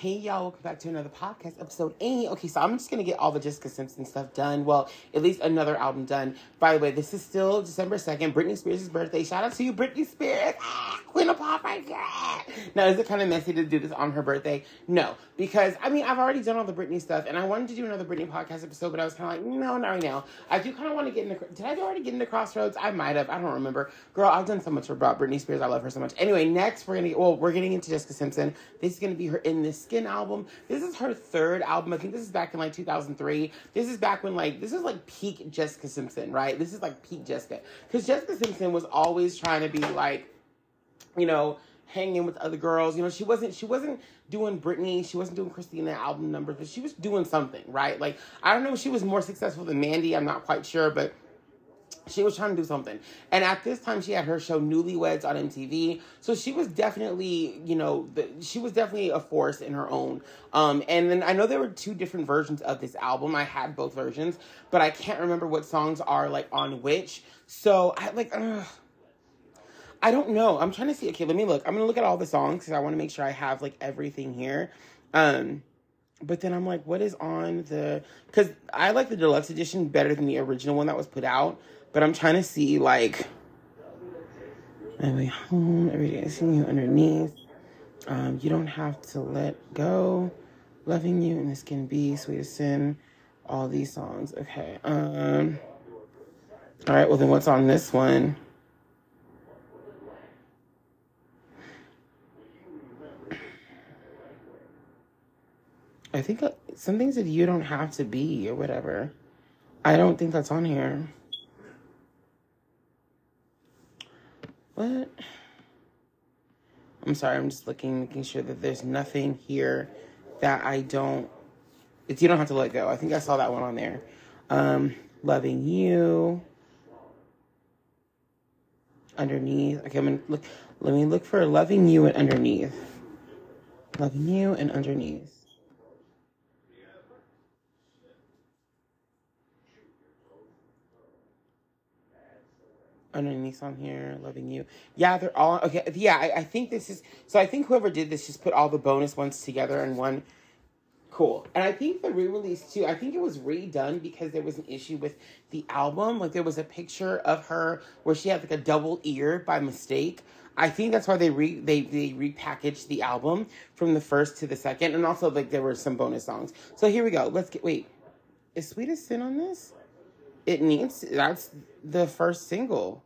Hey y'all, welcome back to another podcast, episode 8. Okay, so I'm just gonna get all the Jessica Simpson stuff done. Well, at least another album done. By the way, this is still December 2nd, Britney Spears' birthday. Shout out to you, Britney Spears. Ah, Queen of Pop right there. Now, is it kind of messy to do this on her birthday? No, because I mean, I've already done all the Britney stuff, and I wanted to do another Britney podcast episode, but I was kind of like, no, not right now. I do kind of want to get into. Did I already get into Crossroads? I might have. I don't remember. Girl, I've done so much about Britney Spears. I love her so much. Anyway, next we're gonna. Well, we're getting into Jessica Simpson. This is gonna be her In This Skin album. This is her third album. I think this is back in like 2003. This is back when like this is like peak Jessica Simpson, right? This is like peak Jessica because Jessica Simpson was always trying to be like, you know, hanging with other girls. You know, she wasn't she wasn't doing Britney, she wasn't doing Christina album numbers, but she was doing something, right? Like I don't know if she was more successful than Mandy. I'm not quite sure, but she was trying to do something. And at this time, she had her show Newlyweds on MTV. So she was definitely, you know, the, she was definitely a force in her own. Um, and then I know there were two different versions of this album. I had both versions, but I can't remember what songs are like on which. So I like, ugh. I don't know. I'm trying to see. Okay, let me look. I'm gonna look at all the songs because I want to make sure I have like everything here. Um, but then I'm like, what is on the? Because I like the deluxe edition better than the original one that was put out. But I'm trying to see like my way home, every day I see you underneath. Um, you don't have to let go. Loving you and this can be sweet as sin. All these songs. Okay. Um all right, well then what's on this one? I think uh, some things that you don't have to be or whatever. I don't think that's on here. What? I'm sorry, I'm just looking, making sure that there's nothing here that I don't. It's you don't have to let go. I think I saw that one on there. Um, loving you. Underneath. Okay, I'm gonna look. Let me look for loving you and underneath. Loving you and underneath. Underneath on here, loving you. Yeah, they're all okay. Yeah, I, I think this is so. I think whoever did this just put all the bonus ones together in one. Cool. And I think the re-release too. I think it was redone because there was an issue with the album. Like there was a picture of her where she had like a double ear by mistake. I think that's why they re they they repackaged the album from the first to the second, and also like there were some bonus songs. So here we go. Let's get wait. Is Sweetest Sin on this? It needs that's the first single.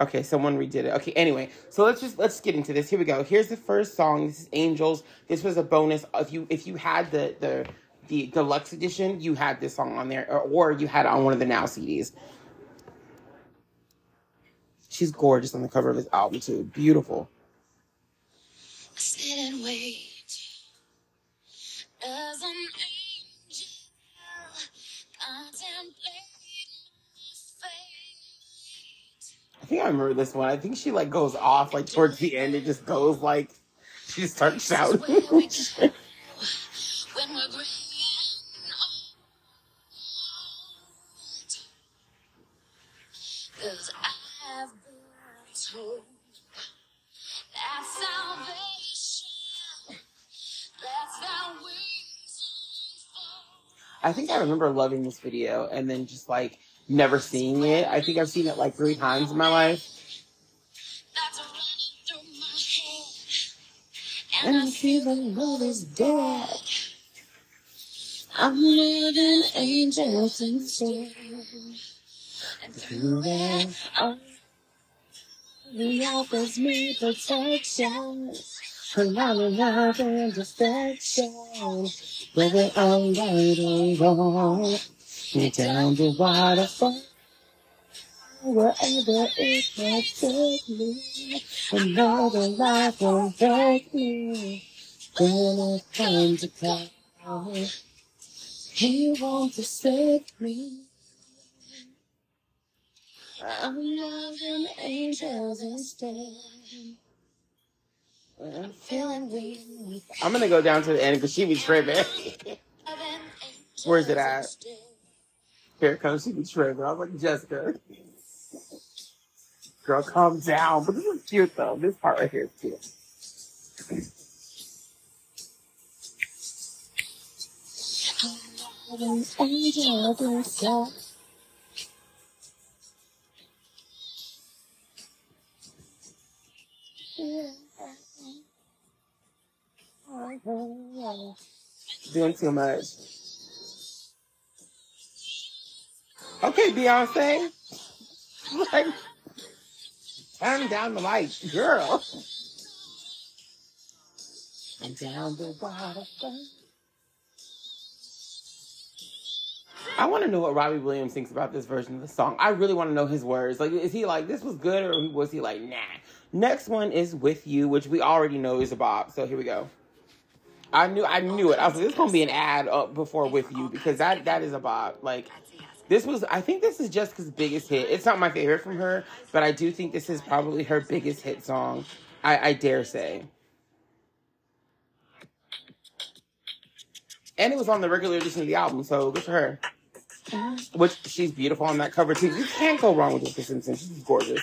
Okay, someone redid it. Okay, anyway, so let's just let's get into this. Here we go. Here's the first song. This is Angels. This was a bonus. If you if you had the the the deluxe edition, you had this song on there, or, or you had it on one of the Now CDs. She's gorgeous on the cover of this album too. Beautiful. Think I remember this one. I think she like goes off like towards the end. It just goes like she starts shouting. I think I remember loving this video and then just like never seeing it. I think I've seen it like three times in my life. And I feel the love is dead. I'm living angels instead. And through that, he offers me protection. Another love and affection. Whether I'm right or wrong. Me down the waterfall. Wherever it may take me. Another life won't break me. When it comes to call. He won't forsake me. I'm loving angels instead. I'm feeling weak. I'm gonna go down to the end because she be tripping. Where's it at? Here comes she tripping. I was like, Jessica, girl, calm down. But this is cute though. This part right here is cute. Doing too much. Okay, Beyonce. Like, turn down the lights, girl. And down the water. I want to know what Robbie Williams thinks about this version of the song. I really want to know his words. Like, is he like, this was good, or was he like, nah? Next one is With You, which we already know is a bop. So here we go. I knew I knew it. I was like, this is gonna be an ad up before with you because that that is a bop. Like this was I think this is Jessica's biggest hit. It's not my favorite from her, but I do think this is probably her biggest hit song. I, I dare say. And it was on the regular edition of the album, so good for her. Uh-huh. Which she's beautiful on that cover too. You can't go wrong with Jessica Simpson. She's gorgeous.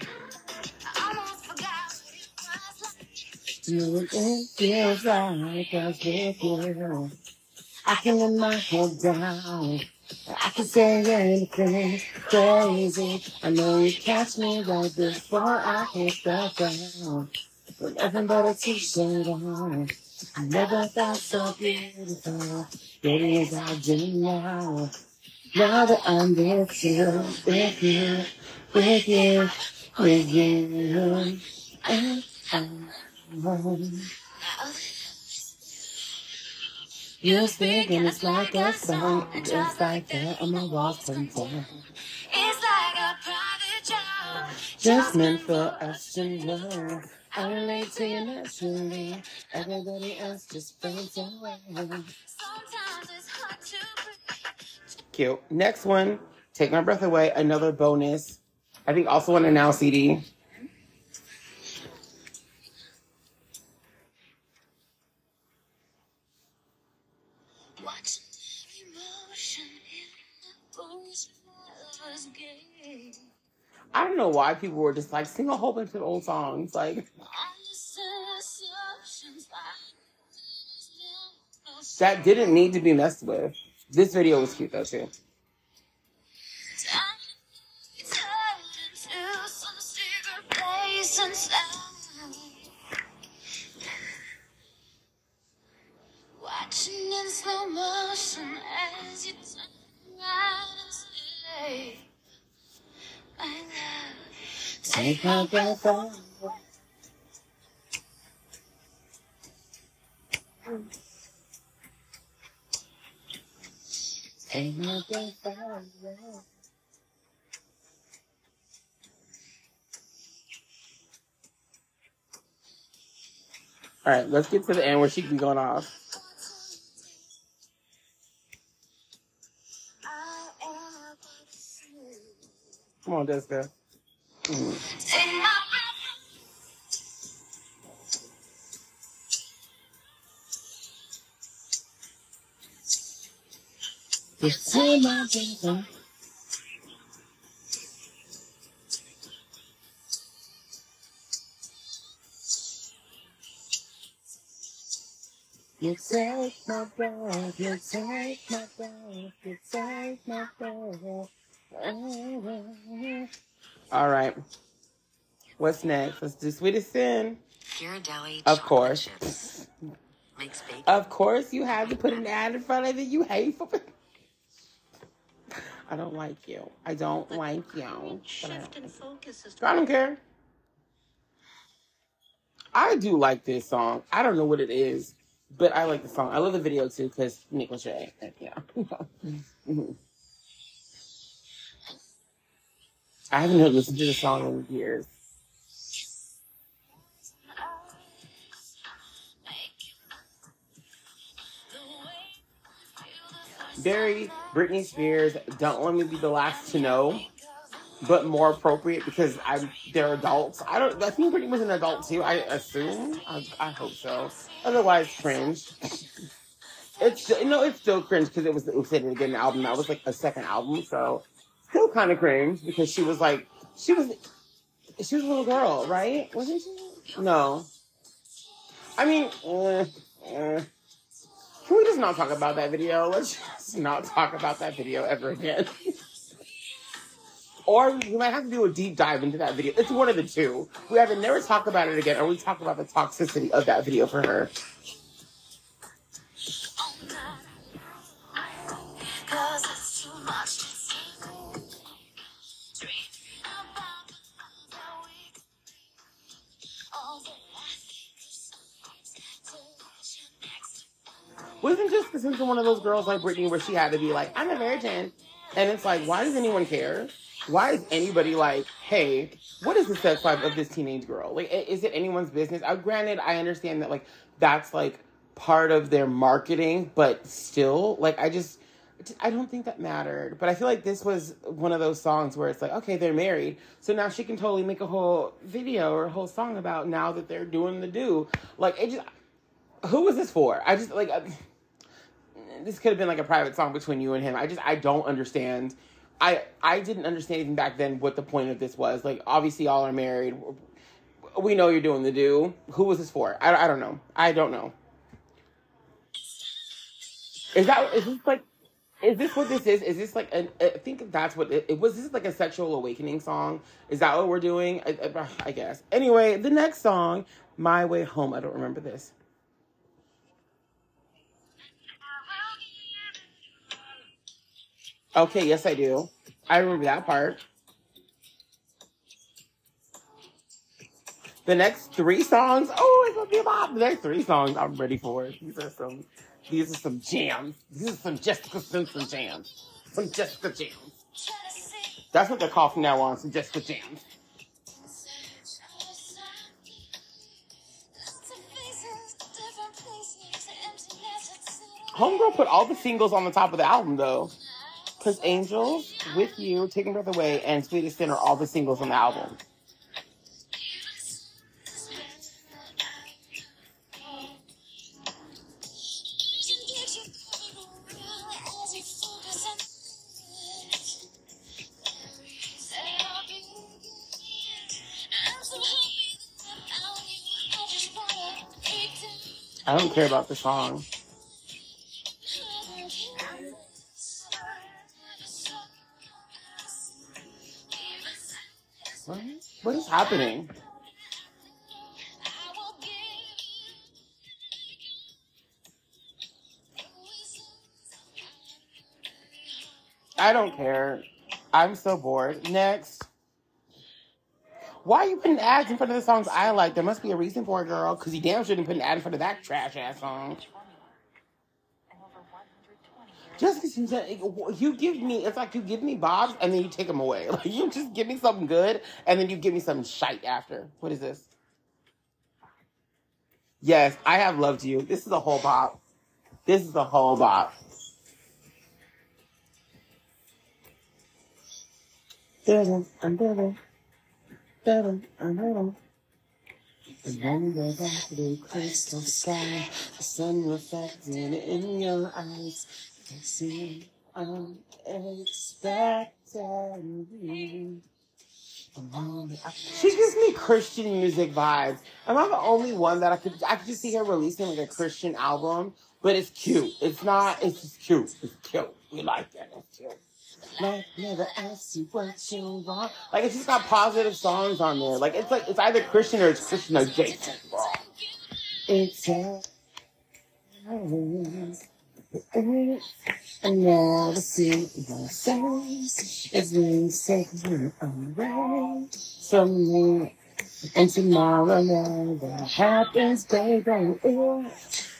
You it feels like I with. I can let my head down. I can say anything crazy. I know you catch me right before I hit the ground. With nothing but a t-shirt on. I never felt so beautiful. Baby, as I do now. Now that I'm with you, with you, with you, with you. And I'm you're speaking, it's like a song, just like that on my walls sometime. It's like a private job, just meant for us to know. I relate to you naturally, everybody else just fades away. Sometimes it's hard to breathe. Cute. Next one, Take My Breath Away, another bonus. I think also on a Now CD. Why people were just like sing a whole bunch of old songs. Like that didn't need to be messed with. This video was cute though too. Love, take my breath away. Take my breath away. All right, let's get to the end where she can be going off. Come on, Jessica. Mm. You my breath. You take my breath, you take my breath, you take my breath. All right. What's next? Let's do Sweetest Sin. Ghirardelli Of course. Makes bacon. Of course, you have to put an ad in front of it. You hateful. I don't like you. I don't like you. But I, I don't care. I do like this song. I don't know what it is, but I like the song. I love the video too because Nick Lachey. Yeah. Mhm. I haven't listened to the song in years. Very Britney Spears. Don't let me be the last to know. but more appropriate because I'm they're adults. I don't. I think Britney was an adult too. I assume. I, I hope so. Otherwise, cringe. It's no, it's still cringe because it was the Oops, I Did It Again album. That was like a second album, so still kind of cringe because she was like she was she was a little girl, right? Wasn't she? No. I mean, eh, eh. Can we just not talk about that video? Let's just not talk about that video ever again. or we might have to do a deep dive into that video. It's one of the two. We either never talk about it again, or we talk about the toxicity of that video for her. Wasn't Jessica Simpson one of those girls like Britney where she had to be like, I'm a virgin? And it's like, why does anyone care? Why is anybody like, hey, what is the sex life of this teenage girl? Like, is it anyone's business? I, granted, I understand that, like, that's like part of their marketing, but still, like, I just, I don't think that mattered. But I feel like this was one of those songs where it's like, okay, they're married. So now she can totally make a whole video or a whole song about now that they're doing the do. Like, it just, who was this for? I just, like, uh, this could have been like a private song between you and him. I just I don't understand. I I didn't understand even back then what the point of this was. Like obviously all are married. We know you're doing the do. Who was this for? I, I don't know. I don't know. Is that is this like is this what this is? Is this like an, I think that's what it, it, was. This like a sexual awakening song. Is that what we're doing? I, I, I guess. Anyway, the next song, "My Way Home." I don't remember this. Okay, yes, I do. I remember that part. The next three songs, oh, it's gonna be about the next three songs. I'm ready for it. These are some, these are some jams. These are some Jessica Simpson jams. Some Jessica jams. That's what they're from now on. Some Jessica jams. Homegirl put all the singles on the top of the album, though. Because Angels, With You, Taking Breath Away, and Sweetest Sin are all the singles on the album. I don't care about the song. What is happening? I don't care. I'm so bored. Next. Why are you putting ads in front of the songs I like? There must be a reason for it, girl. Because you damn shouldn't put an ad in front of that trash ass song. Just because you give me, it's like you give me bobs and then you take them away. Like you just give me something good and then you give me some shite after. What is this? Yes, I have loved you. This is a whole bop. This is a whole bop. Better and better, better better. The crystal sky, the sun reflecting in your eyes see unexpected. She gives me Christian music vibes. Am I the only one that I could I could just see her releasing like a Christian album? But it's cute. It's not. It's just cute. It's cute. We like that. It's cute. Like never ask you what you want. Like it's just got positive songs on there. Like it's like it's either Christian or it's Christian adjacent. It's a I never see the face. It's been taken away from me. And tomorrow never happens, baby.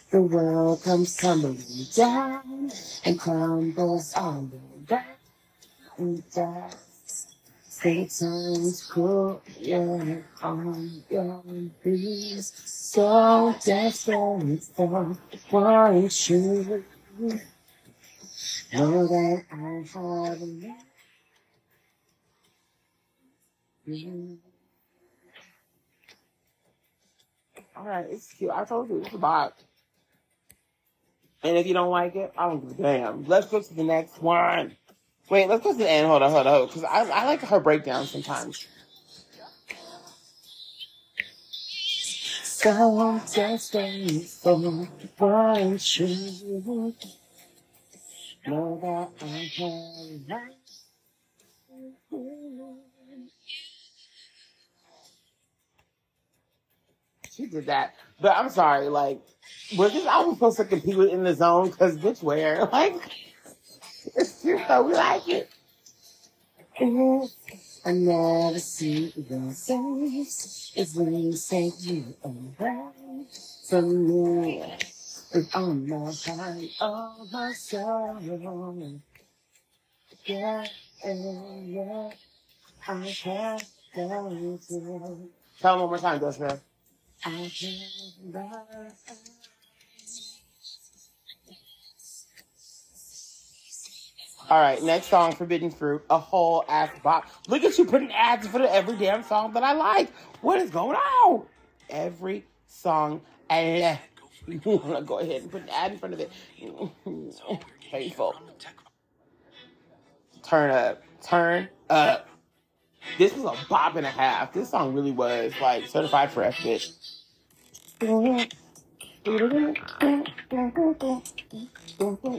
The world comes tumbling down and crumbles all the and dust. Sometimes put your on your knees, so desperate for what you Know that I. All right, it's cute. I told you it's a box. And if you don't like it, I don't give a damn. Let's go to the next one. Wait, let's go to the end. Hold on, hold on, because I, I like her breakdown sometimes. Know that I She did that. But I'm sorry, like, was this album supposed to compete with In the Zone? Because bitch, where? Like, it's cute though. We like it. I never see the face is when you say you away from me. It's on my heart, all my soul. Yeah, yeah, I have gone through. Tell them one more time, Jessica. I have All right, next song, Forbidden Fruit, a whole ass box. Look at you putting ads for every damn song that I like. What is going on? Every song I you want to go ahead and put an ad in front of it. So painful. Turn up. Turn up. This was a bop and a half. This song really was like certified for F bitch.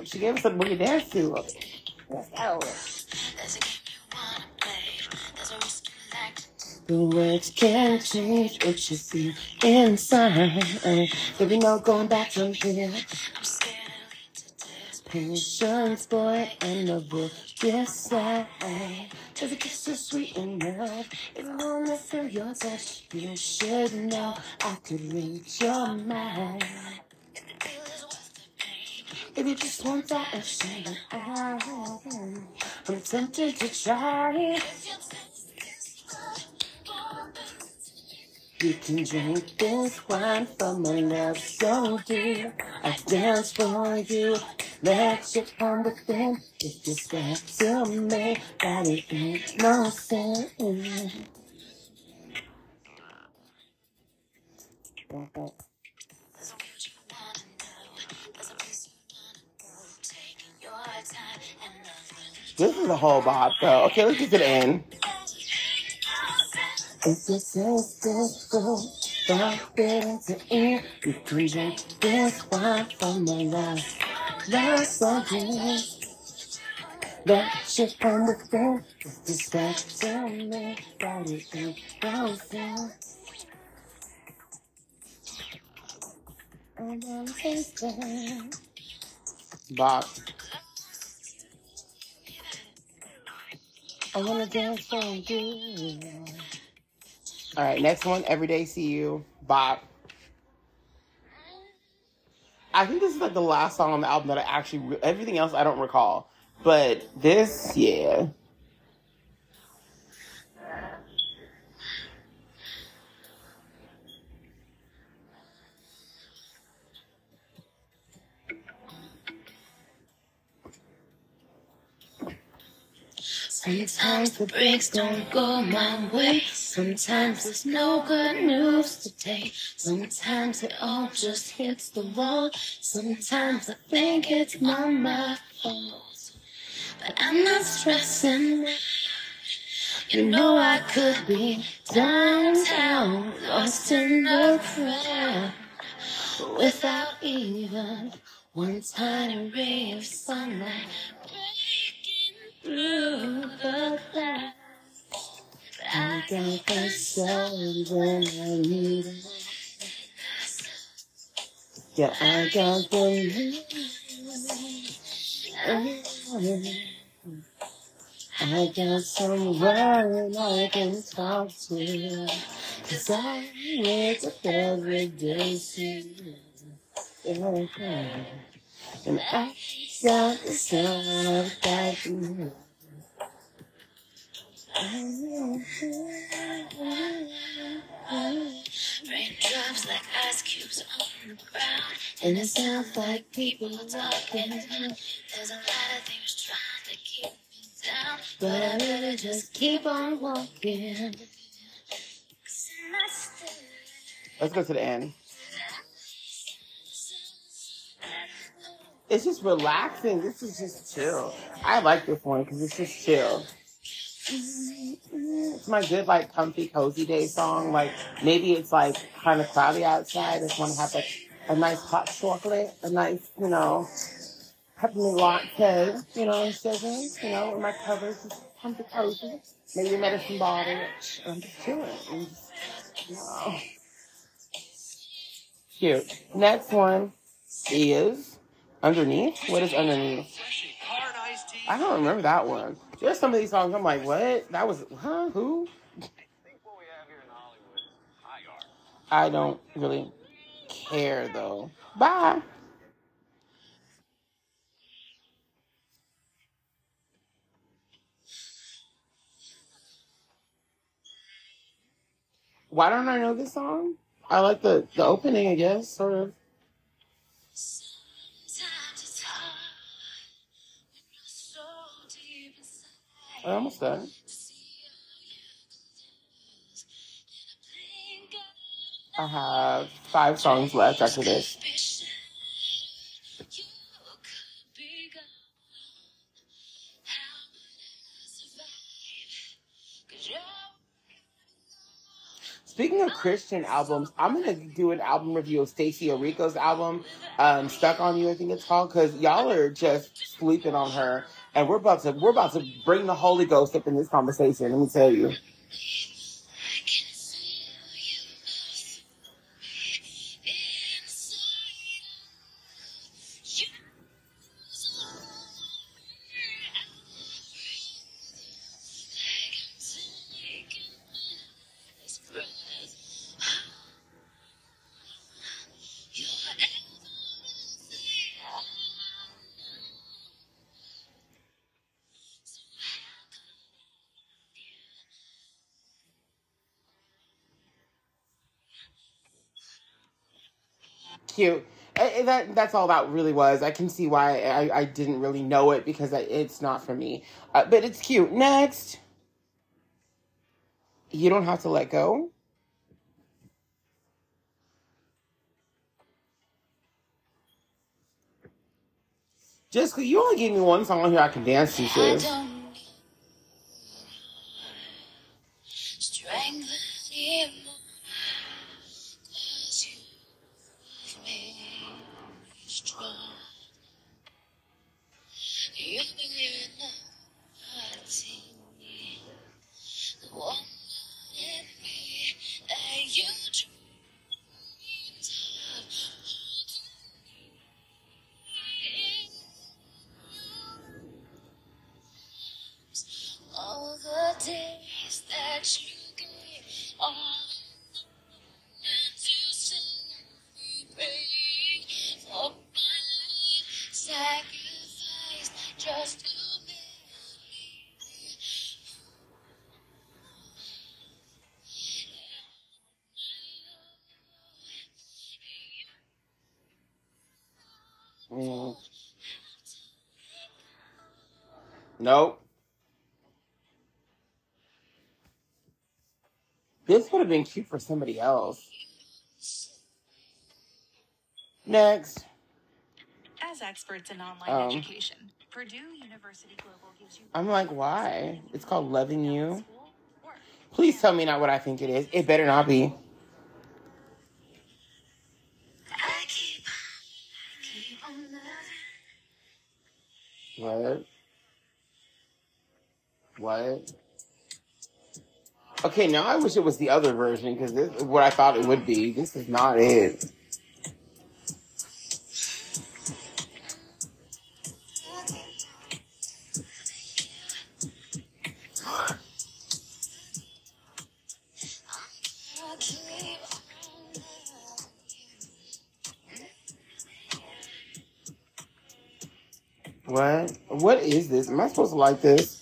She gave us we could dance to. The words can't change what you see inside. There be no going back from here. I'm scared to death. Patience, boy, and the book decide. Does it get so sweet enough? If I wanna feel your touch, you should know I could read your mind. If you just want that ocean, I'm tempted to try. You can drink this wine from my love so dear. I dance for you, let you within. If you say to me that it ain't no sin. This is a whole bop, though. Okay, let's get to the end. If you this fruit, don't fit into it. You can drink this wine from my. Love so. That shit. It's just that tell me it frozen. I wanna taste it. I wanna dance for you. All right, next one, Everyday See You, Bop. I think this is like the last song on the album that I actually, re- everything else I don't recall. But this, yeah. Sometimes the breaks don't go my way. Sometimes there's no good news to take. Sometimes it all just hits the wall. Sometimes I think it's my fault. But I'm not stressing. You know I could be downtown, lost in the crowd, without even one tiny ray of sunlight through the clouds. I got the I need. Yeah, I got the. I got someone I can talk to. Cause I wake up every day see you. And I Raindrops like ice cubes on the ground. And it sounds like people talking. There's a lot of things trying to keep me down. but I better just keep on walking. Let's go to the end. It's just relaxing. This is just chill. I like this one because it's just chill. It's my good, like, comfy, cozy day song. Like, maybe it's like kind of cloudy outside. I just want to have like a nice hot chocolate, a nice, you know, peppermint latte, you know, sugar, you know, with my covers, comfy, cozy. Maybe a medicine bottle. I'm just chilling. You know. Cute. Next one is underneath. What is underneath? I don't remember that one. There's some of these songs I'm like, what? That was huh? Who? I don't really care though. Bye. Why don't I know this song? I like the the opening, I guess, sort of. Blink of I have five songs left after this. Speaking of Christian albums, I'm gonna do an album review of Stacie Orrico's album, um, "Stuck on You," I think it's called, because y'all are just sleeping on her, and we're about to we're about to bring the Holy Ghost up in this conversation. Let me tell you. Cute. Eh, That that's all that really was. I can see why I, I didn't really know it because I, it's not for me, uh, but it's cute. Next, you don't have to let go. Jessica, you only gave me one song on here I can dance to, I sis. strength Nope. This would have been cute for somebody else. Next. As experts in online Um, education, Purdue University Global gives you. I'm like, why? It's called Loving You. Please tell me not what I think it is. It better not be. I keep, I keep on loving. What? What? Okay, now I wish it was the other version because this is what I thought it would be. This is not it. What? What is this? Am I supposed to like this?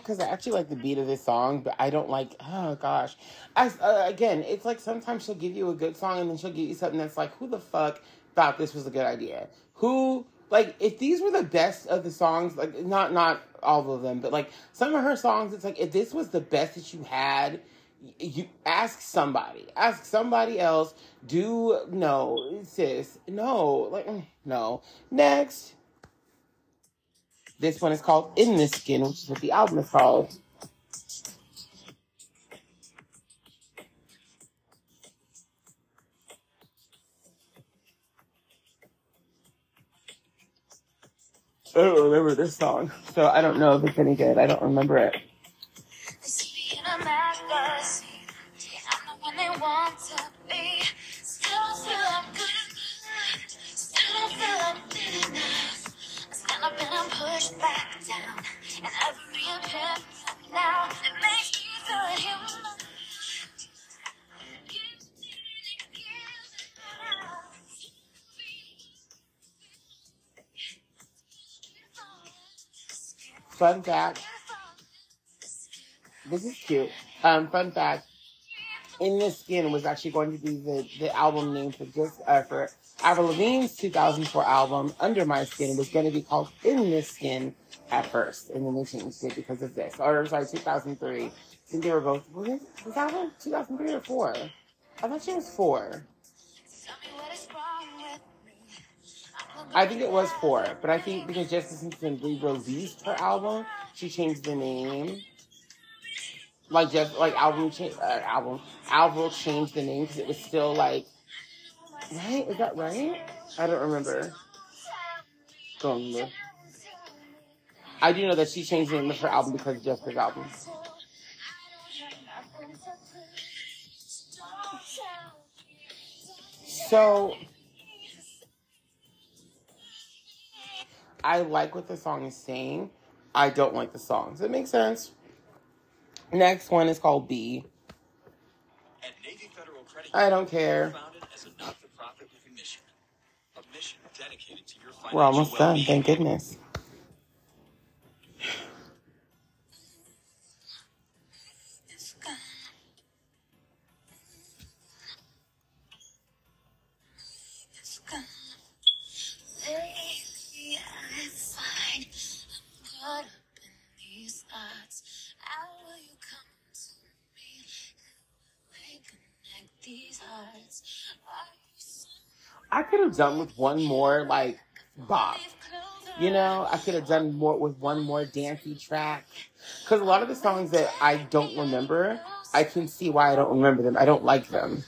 Because I actually like the beat of this song, but I don't like. Oh gosh, uh, again, it's like sometimes she'll give you a good song and then she'll give you something that's like, who the fuck thought this was a good idea? Who like if these were the best of the songs, like not not all of them, but like some of her songs, it's like if this was the best that you had. You ask somebody, ask somebody else. Do no, sis, no, like mm, no. Next, this one is called "In This Skin," which is what the album is called. I don't remember this song, so I don't know if it's any good. I don't remember it. See me in a magazine. I'm the one they want to Fun fact: This is cute. Um, fun fact: "In This Skin" was actually going to be the, the album name for just uh, for Avril Lavigne's 2004 album "Under My Skin." Was going to be called "In This Skin" at first, and then they changed it because of this. Or sorry, 2003. I think they were both. Was that one 2003 or four? I thought she was four. I think it was four, but I think because Jessica Simpson re-released her album, she changed the name. Like just like album change, uh, album, Avril changed the name because it was still like, right? Is that right? I don't remember. Don't remember. I do know that she changed the name of her album because of Jessica's album. So I like what the song is saying. I don't like the song. Does it make sense? Next one is called B. At Navy Federal Credit I don't care. founded as a a mission. A mission to your We're almost done. Thank goodness. Done with one more like bop. You know, I could have done more with one more dancey track. Because a lot of the songs that I don't remember, I can see why I don't remember them. I don't like them.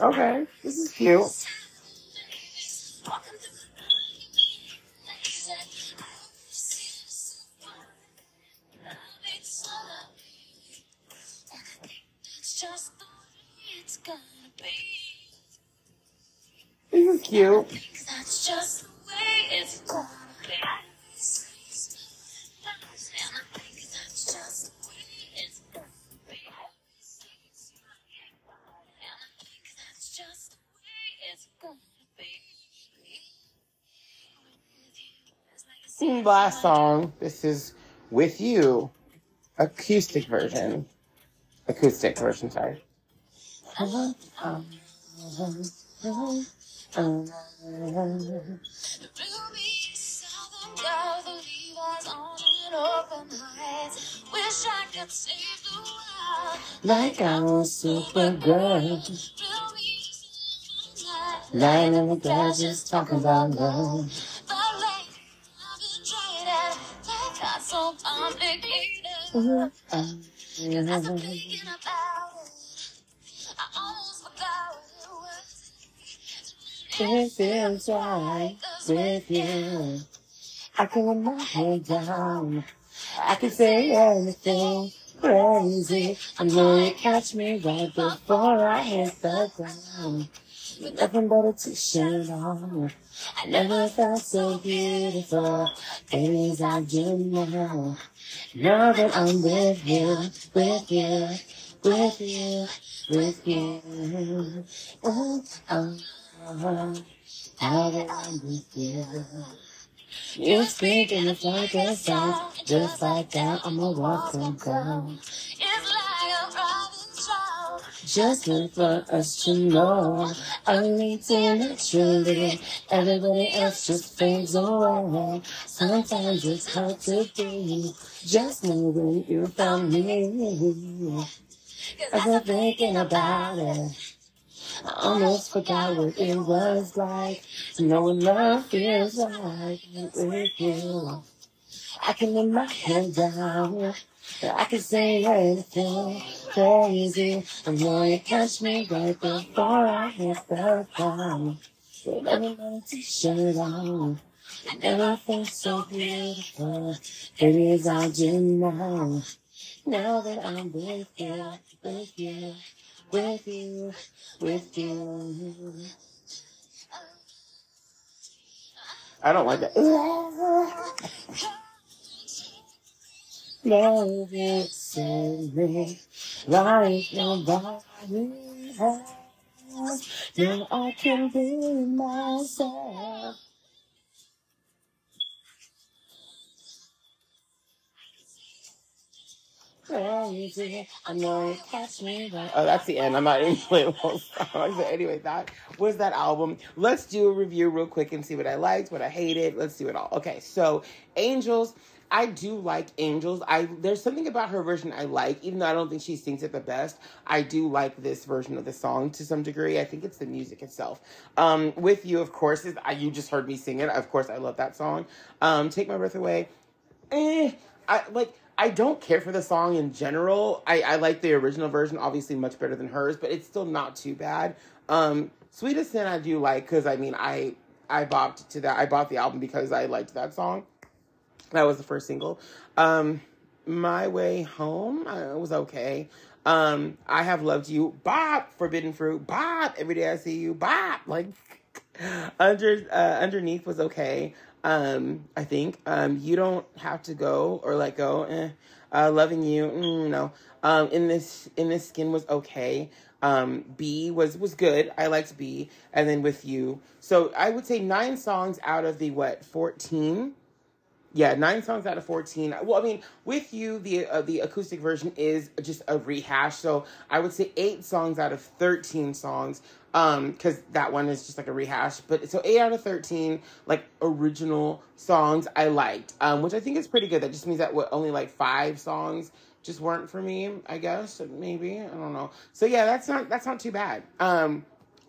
Okay, this is cute. You, think that's just the way it's like a Last song. This is With You. Acoustic version. Acoustic version, sorry. I. Like I'm a super girl. Ruby, Lying in the grass just talking about love. As I'm thinking about it feels right with you. I can let my head down. I can say anything crazy. I know you catch me right before I hit the ground. With nothing but a t-shirt on. I never felt so beautiful. Days I do now. Now that I'm with you, with you, with you, with you. Oh, oh, I'm you. You speak and it's like a song. Just like that, I'ma walk them down. It's like a driving child. Just look for us to know. I need to naturally. Everybody else just fades away. Sometimes it's hard to be. Just know when you found me. As I'm thinking about it, I almost forgot what it was like to know what love feels like with you. I can let my head down. I can say anything crazy. I know you catch me right before I hit the ground. With everybody t-shirt on. And I never felt so beautiful. Baby, it's all you know. Now that I'm with you, with you, with you, with you. I don't like that. Love you, save me like nobody has. Now I can be myself. I know. Oh, that's the end. I'm not even playing the song. So anyway, that was that album. Let's do a review real quick and see what I liked, what I hated. Let's do it all. Okay, so Angels. I do like Angels. I there's something about her version I like, even though I don't think she sings it the best. I do like this version of the song to some degree. I think it's the music itself. Um, with you, of course, is I, you just heard me sing it. Of course, I love that song. Um, Take my breath away. Eh, I like. I don't care for the song in general. I, I like the original version, obviously much better than hers, but it's still not too bad. Um, Sweetest Sin I do like because I mean I I bopped to that. I bought the album because I liked that song. That was the first single. Um, My Way Home uh, was okay. Um, I Have Loved You, Bop, Forbidden Fruit, Bop, Every Day I See You, Bop. Like, under uh, Underneath was okay. Um, I think. Um, You Don't Have to Go or Let Go. Eh. Uh, Loving You, mm, no. Um, in this in this skin was okay. Um, Be was was good. I liked Be, and then with you. So I would say nine songs out of the what fourteen yeah, nine songs out of fourteen. Well, I mean, with you, the uh, the acoustic version is just a rehash. So I would say eight songs out of thirteen songs, um, because that one is just like a rehash. But so eight out of thirteen, like original songs, I liked, um, which I think is pretty good. That just means that what only like five songs just weren't for me. I guess maybe I don't know. So yeah, that's not that's not too bad. Um,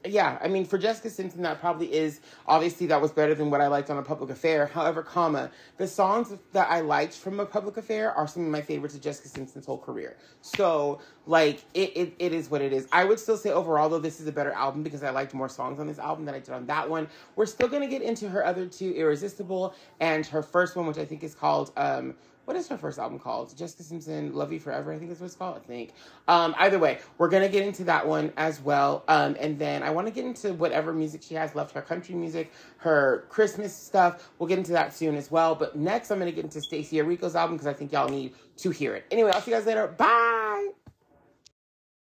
yeah, I mean, for Jessica Simpson, that probably is obviously that was better than what I liked on a public affair. However, comma the songs that I liked from a public affair are some of my favorites of Jessica Simpson's whole career. So, like, it, it, it is what it is. I would still say overall, though, this is a better album because I liked more songs on this album than I did on that one. We're still gonna get into her other two, Irresistible, and her first one, which I think is called um, what is her first album called? Jessica Simpson, Love You Forever, I think is what it's called, I think. Um, either way, we're gonna get into that one as well. Um, and then I wanna get into whatever music she has left, her country music, her Christmas stuff. We'll get into that soon as well. But next I'm gonna get into Stacie Orrico's album because I think y'all need to hear it. Anyway, I'll see you guys later. Bye!